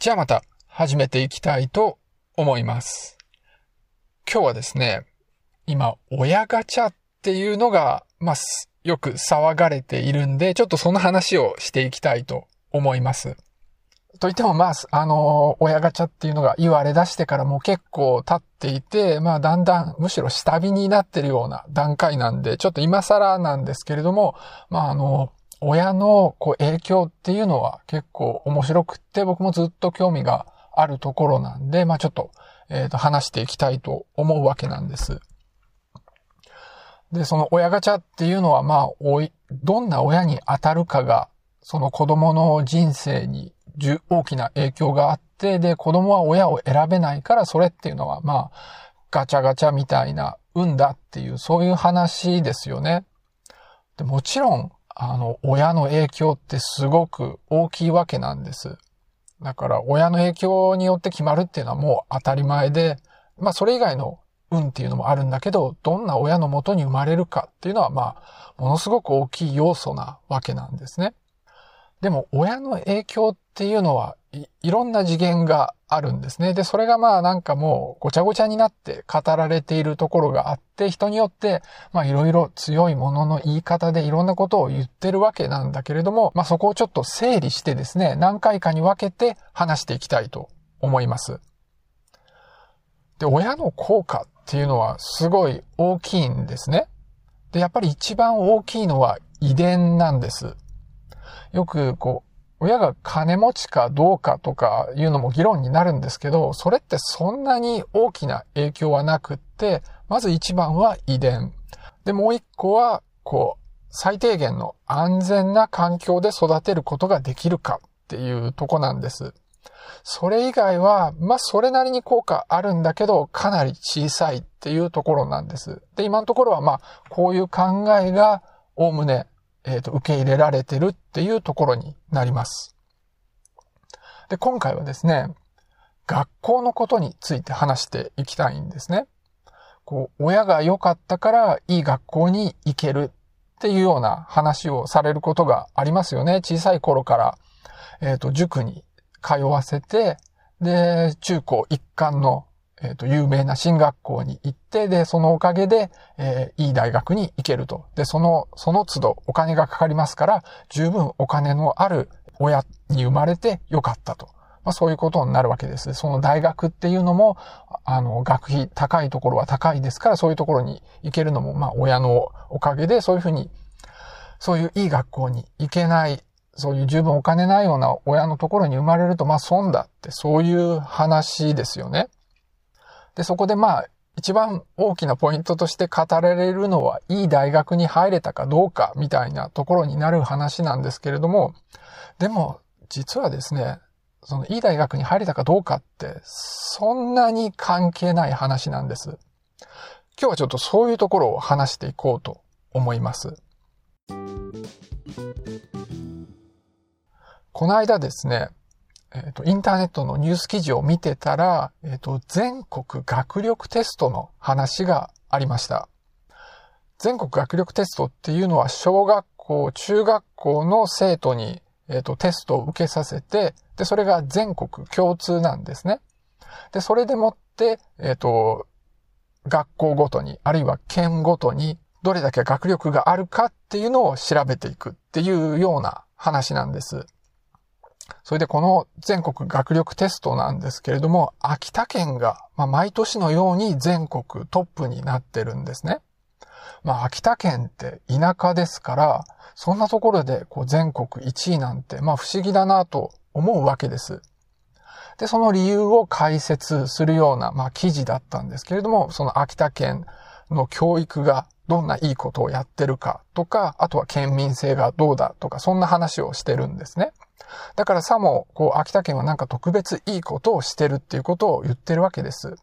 じゃあまた始めていきたいと思います。今日はですね、今、親ガチャっていうのが、まあ、よく騒がれているんで、ちょっとその話をしていきたいと思います。といっても、まあ、あの、親ガチャっていうのが言われ出してからもう結構経っていて、まあ、だんだんむしろ下火になってるような段階なんで、ちょっと今更なんですけれども、まあ、あの、親のこう影響っていうのは結構面白くって、僕もずっと興味があるところなんで、まあ、ちょっと、えっ、と、話していきたいと思うわけなんです。で、その親ガチャっていうのは、まあ、おい、どんな親に当たるかが、その子供の人生に大きな影響があって、で、子供は親を選べないから、それっていうのは、まあ、ガチャガチャみたいな運だっていう、そういう話ですよね。でもちろん、あの、親の影響ってすごく大きいわけなんです。だから、親の影響によって決まるっていうのはもう当たり前で、まあ、それ以外の運っていうのもあるんだけど、どんな親のもとに生まれるかっていうのは、まあ、ものすごく大きい要素なわけなんですね。でも、親の影響っていうのはい、いろんな次元があるんですね。で、それがまあなんかもうごちゃごちゃになって語られているところがあって、人によって、まあいろいろ強いものの言い方でいろんなことを言ってるわけなんだけれども、まあそこをちょっと整理してですね、何回かに分けて話していきたいと思います。で、親の効果っていうのはすごい大きいんですね。で、やっぱり一番大きいのは遺伝なんです。よくこう、親が金持ちかどうかとかいうのも議論になるんですけど、それってそんなに大きな影響はなくって、まず一番は遺伝。で、もう一個は、こう、最低限の安全な環境で育てることができるかっていうとこなんです。それ以外は、まあ、それなりに効果あるんだけど、かなり小さいっていうところなんです。で、今のところは、まあ、こういう考えが、おおむね、えっ、と、受け入れられてるっていうところになります。で、今回はですね、学校のことについて話していきたいんですね。こう、親が良かったからいい学校に行けるっていうような話をされることがありますよね。小さい頃から、えっ、と、塾に通わせて、で、中高一貫の、えっ、と、有名な進学校に行って、で、そのおかげで、えーいい大学に行けると。で、その、その都度お金がかかりますから、十分お金のある親に生まれてよかったと。まあ、そういうことになるわけです。その大学っていうのも、あの、学費高いところは高いですから、そういうところに行けるのも、まあ、親のおかげで、そういうふうに、そういういい学校に行けない、そういう十分お金ないような親のところに生まれると、まあ、損だって、そういう話ですよね。で、そこでまあ、一番大きなポイントとして語られるのは、いい大学に入れたかどうかみたいなところになる話なんですけれども、でも、実はですね、そのいい大学に入れたかどうかって、そんなに関係ない話なんです。今日はちょっとそういうところを話していこうと思います。この間ですね、えっ、と、インターネットのニュース記事を見てたら、えっ、と、全国学力テストの話がありました。全国学力テストっていうのは小学校、中学校の生徒に、えっ、と、テストを受けさせて、で、それが全国共通なんですね。で、それでもって、えっ、と、学校ごとに、あるいは県ごとに、どれだけ学力があるかっていうのを調べていくっていうような話なんです。それでこの全国学力テストなんですけれども、秋田県が、まあ、毎年のように全国トップになってるんですね。まあ、秋田県って田舎ですから、そんなところでこう全国1位なんて、まあ不思議だなと思うわけです。で、その理由を解説するような、まあ記事だったんですけれども、その秋田県の教育がどんないいことをやってるかとか、あとは県民性がどうだとか、そんな話をしてるんですね。だからさも、こう、秋田県はなんか特別いいことをしてるっていうことを言ってるわけです。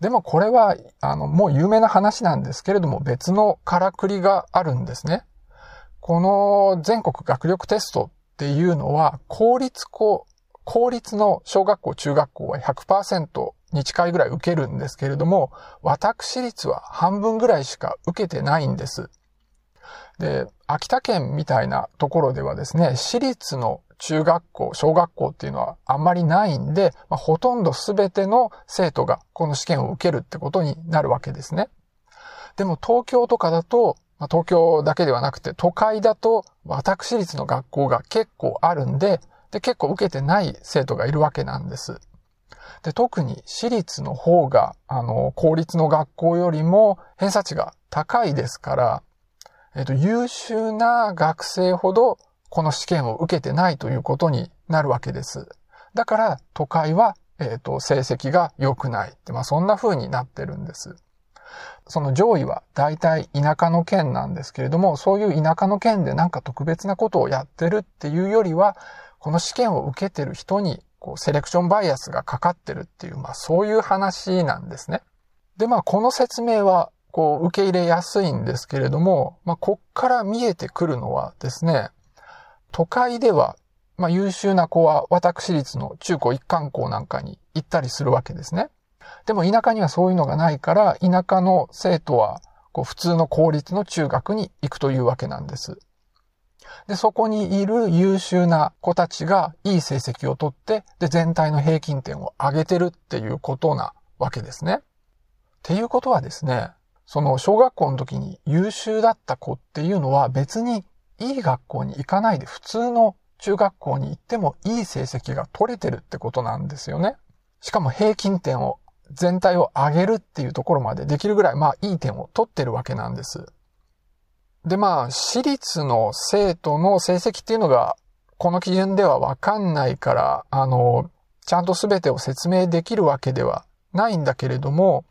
でもこれは、あの、もう有名な話なんですけれども、別のからくりがあるんですね。この全国学力テストっていうのは、公立校、公立の小学校、中学校は100%に近いぐらい受けるんですけれども、私立は半分ぐらいしか受けてないんです。で、秋田県みたいなところではですね、私立の中学校、小学校っていうのはあんまりないんで、まあ、ほとんど全ての生徒がこの試験を受けるってことになるわけですね。でも東京とかだと、まあ、東京だけではなくて都会だと私立の学校が結構あるんで、で結構受けてない生徒がいるわけなんです。で、特に私立の方が、あの、公立の学校よりも偏差値が高いですから、えっと、優秀な学生ほどこの試験を受けてないということになるわけです。だから、都会は、えっと、成績が良くないって、まあ、そんな風になってるんです。その上位は大体田舎の県なんですけれども、そういう田舎の県でなんか特別なことをやってるっていうよりは、この試験を受けてる人にこうセレクションバイアスがかかってるっていう、まあそういう話なんですね。で、まあこの説明はこう受け入れやすいんですけれども、まあこっから見えてくるのはですね、都会ではまあ優秀な子は私立の中高一貫校なんかに行ったりするわけですね。でも田舎にはそういうのがないから、田舎の生徒はこう普通の公立の中学に行くというわけなんです。で、そこにいる優秀な子たちがいい成績をとって、で、全体の平均点を上げてるっていうことなわけですね。っていうことはですね、その小学校の時に優秀だった子っていうのは別にいい学校に行かないで普通の中学校に行ってもいい成績が取れてるってことなんですよね。しかも平均点を全体を上げるっていうところまでできるぐらい、まあいい点を取ってるわけなんです。で、まあ、私立の生徒の成績っていうのが、この基準ではわかんないから、あの、ちゃんと全てを説明できるわけではないんだけれども、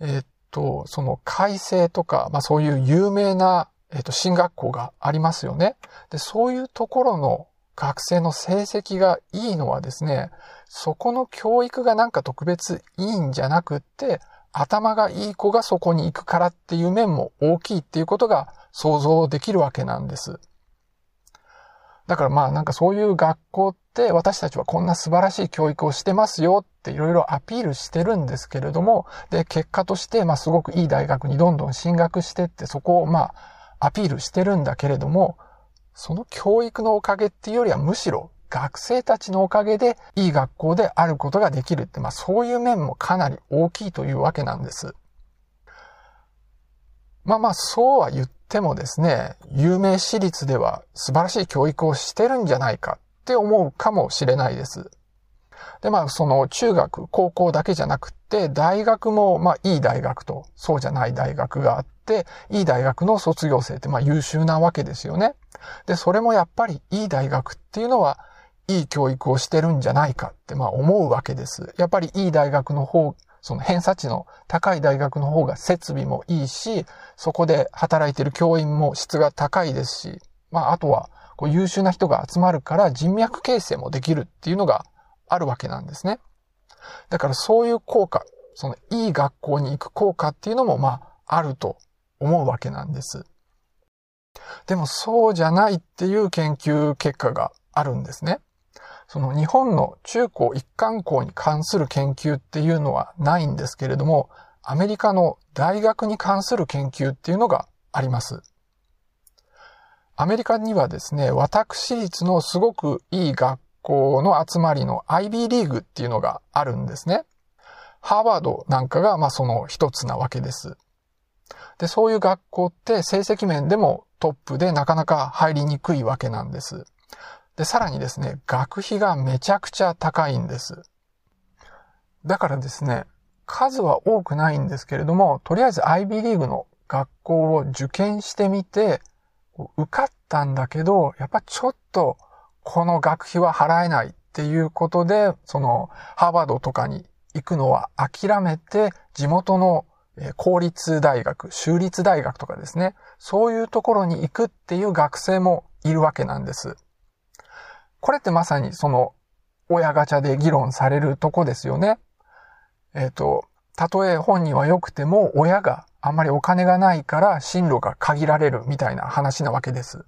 えっと、その改正とか、まあそういう有名な、えっと、進学校がありますよね。で、そういうところの学生の成績がいいのはですね、そこの教育がなんか特別いいんじゃなくって、頭がいい子がそこに行くからっていう面も大きいっていうことが想像できるわけなんです。だからまあなんかそういう学校って私たちはこんな素晴らしい教育をしてますよっていろいろアピールしてるんですけれども、で、結果としてまあすごくいい大学にどんどん進学してってそこをまあアピールしてるんだけれども、その教育のおかげっていうよりはむしろ学生たちのおかげでいい学校であることができるって、まあそういう面もかなり大きいというわけなんです。まあまあそうは言ってもですね、有名私立では素晴らしい教育をしてるんじゃないかって思うかもしれないです。で、まあその中学、高校だけじゃなくて、大学もまあいい大学とそうじゃない大学があって、いい大学の卒業生ってまあ優秀なわけですよね。で、それもやっぱりいい大学っていうのはいい教育をしてるんじゃないかってまあ思うわけです。やっぱりいい大学の方、その偏差値の高い大学の方が設備もいいし、そこで働いてる教員も質が高いですし、まああとはこう優秀な人が集まるから人脈形成もできるっていうのがあるわけなんですね。だからそういう効果、そのいい学校に行く効果っていうのもまああると思うわけなんです。でもそうじゃないっていう研究結果があるんですね。その日本の中高一貫校に関する研究っていうのはないんですけれども、アメリカの大学に関する研究っていうのがあります。アメリカにはですね、私立のすごくいい学校の集まりの IB リーグっていうのがあるんですね。ハーバードなんかがまあその一つなわけです。で、そういう学校って成績面でもトップでなかなか入りにくいわけなんです。で、さらにですね、学費がめちゃくちゃ高いんです。だからですね、数は多くないんですけれども、とりあえず IB リーグの学校を受験してみて、受かったんだけど、やっぱちょっとこの学費は払えないっていうことで、そのハーバードとかに行くのは諦めて、地元の公立大学、州立大学とかですね、そういうところに行くっていう学生もいるわけなんです。これってまさにその親ガチャで議論されるとこですよね。えっ、ー、と、たとえ本人は良くても親があんまりお金がないから進路が限られるみたいな話なわけです。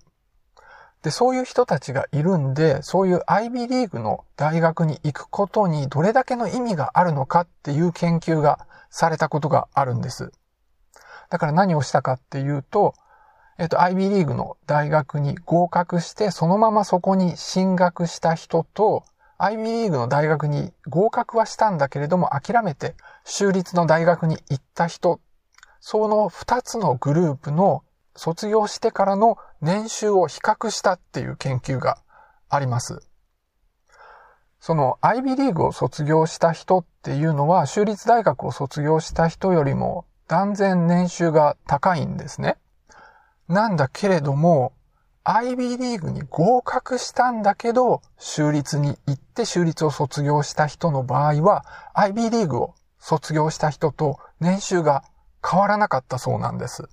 で、そういう人たちがいるんで、そういう IB リーグの大学に行くことにどれだけの意味があるのかっていう研究がされたことがあるんです。だから何をしたかっていうと、えっ、と、IB リーグの大学に合格して、そのままそこに進学した人と、IB リーグの大学に合格はしたんだけれども諦めて州立の大学に行った人、その二つのグループの卒業してからの年収を比較したっていう研究があります。その IB リーグを卒業した人っていうのは州立大学を卒業した人よりも断然年収が高いんですね。なんだけれども、IB リーグに合格したんだけど、州立に行って州立を卒業した人の場合は、IB リーグを卒業した人と年収が変わらなかったそうなんです。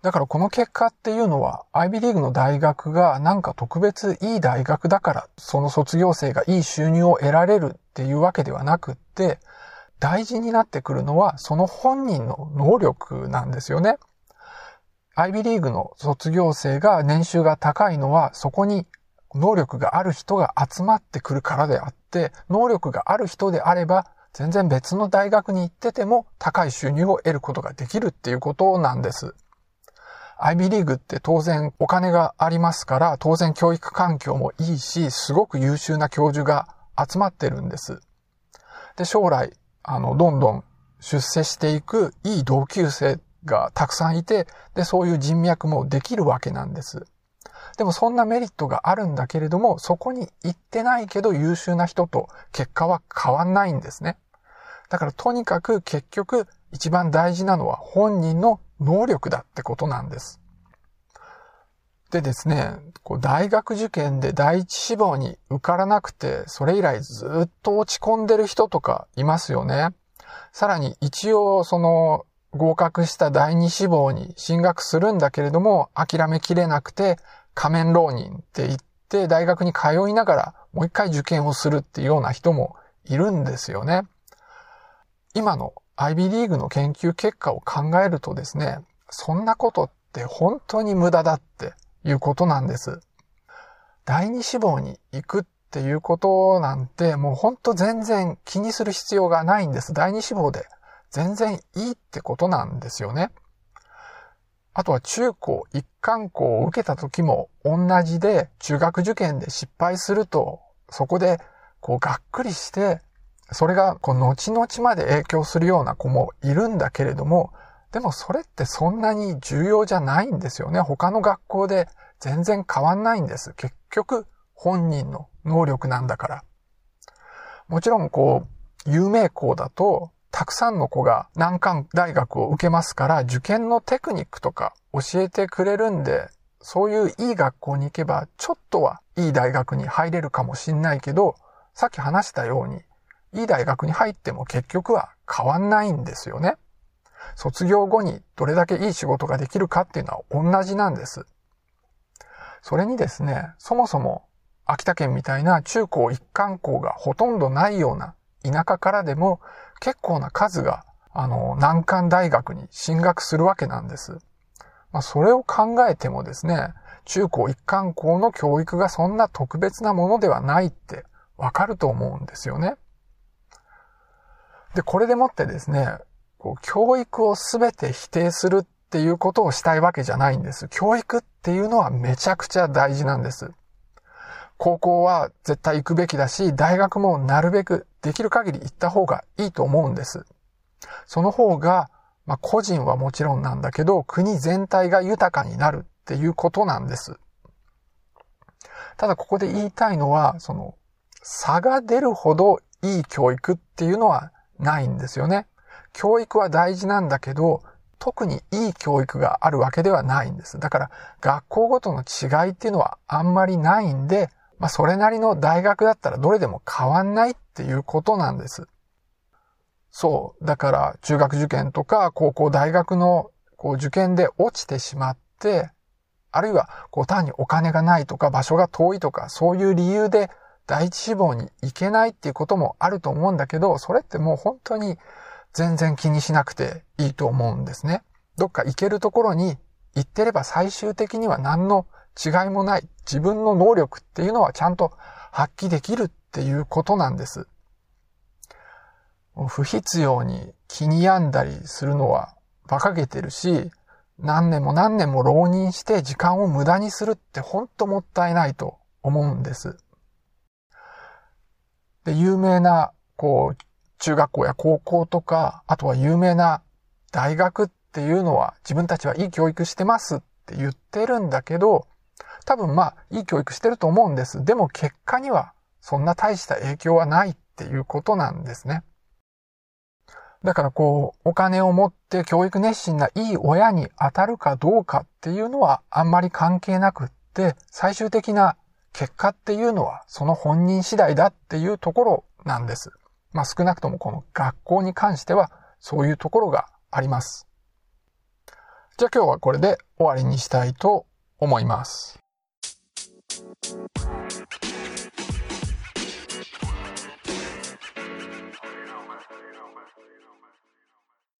だからこの結果っていうのは、IB リーグの大学がなんか特別いい大学だから、その卒業生がいい収入を得られるっていうわけではなくって、大事になってくるのはその本人の能力なんですよね。IB リーグの卒業生が年収が高いのは、そこに能力がある人が集まってくるからであって、能力がある人であれば、全然別の大学に行ってても高い収入を得ることができるっていうことなんです。IB リーグって当然お金がありますから、当然教育環境もいいし、すごく優秀な教授が集まってるんです。で、将来、あの、どんどん出世していくいい同級生がたくさんいて、で、そういう人脈もできるわけなんです。でもそんなメリットがあるんだけれども、そこに行ってないけど優秀な人と結果は変わんないんですね。だからとにかく結局一番大事なのは本人の能力だってことなんです。でですね、こう大学受験で第一志望に受からなくて、それ以来ずっと落ち込んでる人とかいますよね。さらに一応その合格した第二志望に進学するんだけれども、諦めきれなくて仮面浪人って言って大学に通いながらもう一回受験をするっていうような人もいるんですよね。今の IB リーグの研究結果を考えるとですね、そんなことって本当に無駄だっていうことなんです。第二志望に行くっていうことなんてもう本当全然気にする必要がないんです。第二志望で全然いいってことなんですよね。あとは中高一貫校を受けた時も同じで中学受験で失敗するとそこでこうがっくりしてそれがこう後々まで影響するような子もいるんだけれどもでもそれってそんなに重要じゃないんですよね。他の学校で全然変わんないんです。結局本人の能力なんだから。もちろんこう有名校だとたくさんの子が難関大学を受けますから、受験のテクニックとか教えてくれるんで、そういういい学校に行けば、ちょっとはいい大学に入れるかもしんないけど、さっき話したように、いい大学に入っても結局は変わんないんですよね。卒業後にどれだけいい仕事ができるかっていうのは同じなんです。それにですね、そもそも秋田県みたいな中高一貫校がほとんどないような田舎からでも結構な数が、あの、難関大学に進学するわけなんです。まあ、それを考えてもですね、中高一貫校の教育がそんな特別なものではないってわかると思うんですよね。で、これでもってですね、こう教育をすべて否定するっていうことをしたいわけじゃないんです。教育っていうのはめちゃくちゃ大事なんです。高校は絶対行くべきだし、大学もなるべくできる限り行った方がいいと思うんです。その方が、まあ、個人はもちろんなんだけど、国全体が豊かになるっていうことなんです。ただここで言いたいのは、その、差が出るほどいい教育っていうのはないんですよね。教育は大事なんだけど、特にいい教育があるわけではないんです。だから、学校ごとの違いっていうのはあんまりないんで、まあ、それなりの大学だったらどれでも変わんないっていうことなんです。そう。だから、中学受験とか、高校、大学のこう受験で落ちてしまって、あるいは、こう単にお金がないとか、場所が遠いとか、そういう理由で第一志望に行けないっていうこともあると思うんだけど、それってもう本当に全然気にしなくていいと思うんですね。どっか行けるところに行ってれば最終的には何の違いもない自分の能力っていうのはちゃんと発揮できるっていうことなんです。不必要に気に病んだりするのは馬鹿げてるし、何年も何年も浪人して時間を無駄にするってほんともったいないと思うんです。で、有名な、こう、中学校や高校とか、あとは有名な大学っていうのは自分たちはいい教育してますって言ってるんだけど、多分まあ、いい教育してると思うんです。でも結果にはそんな大した影響はないっていうことなんですね。だからこう、お金を持って教育熱心ないい親に当たるかどうかっていうのはあんまり関係なくって、最終的な結果っていうのはその本人次第だっていうところなんです。まあ少なくともこの学校に関してはそういうところがあります。じゃあ今日はこれで終わりにしたいと思います。Bye.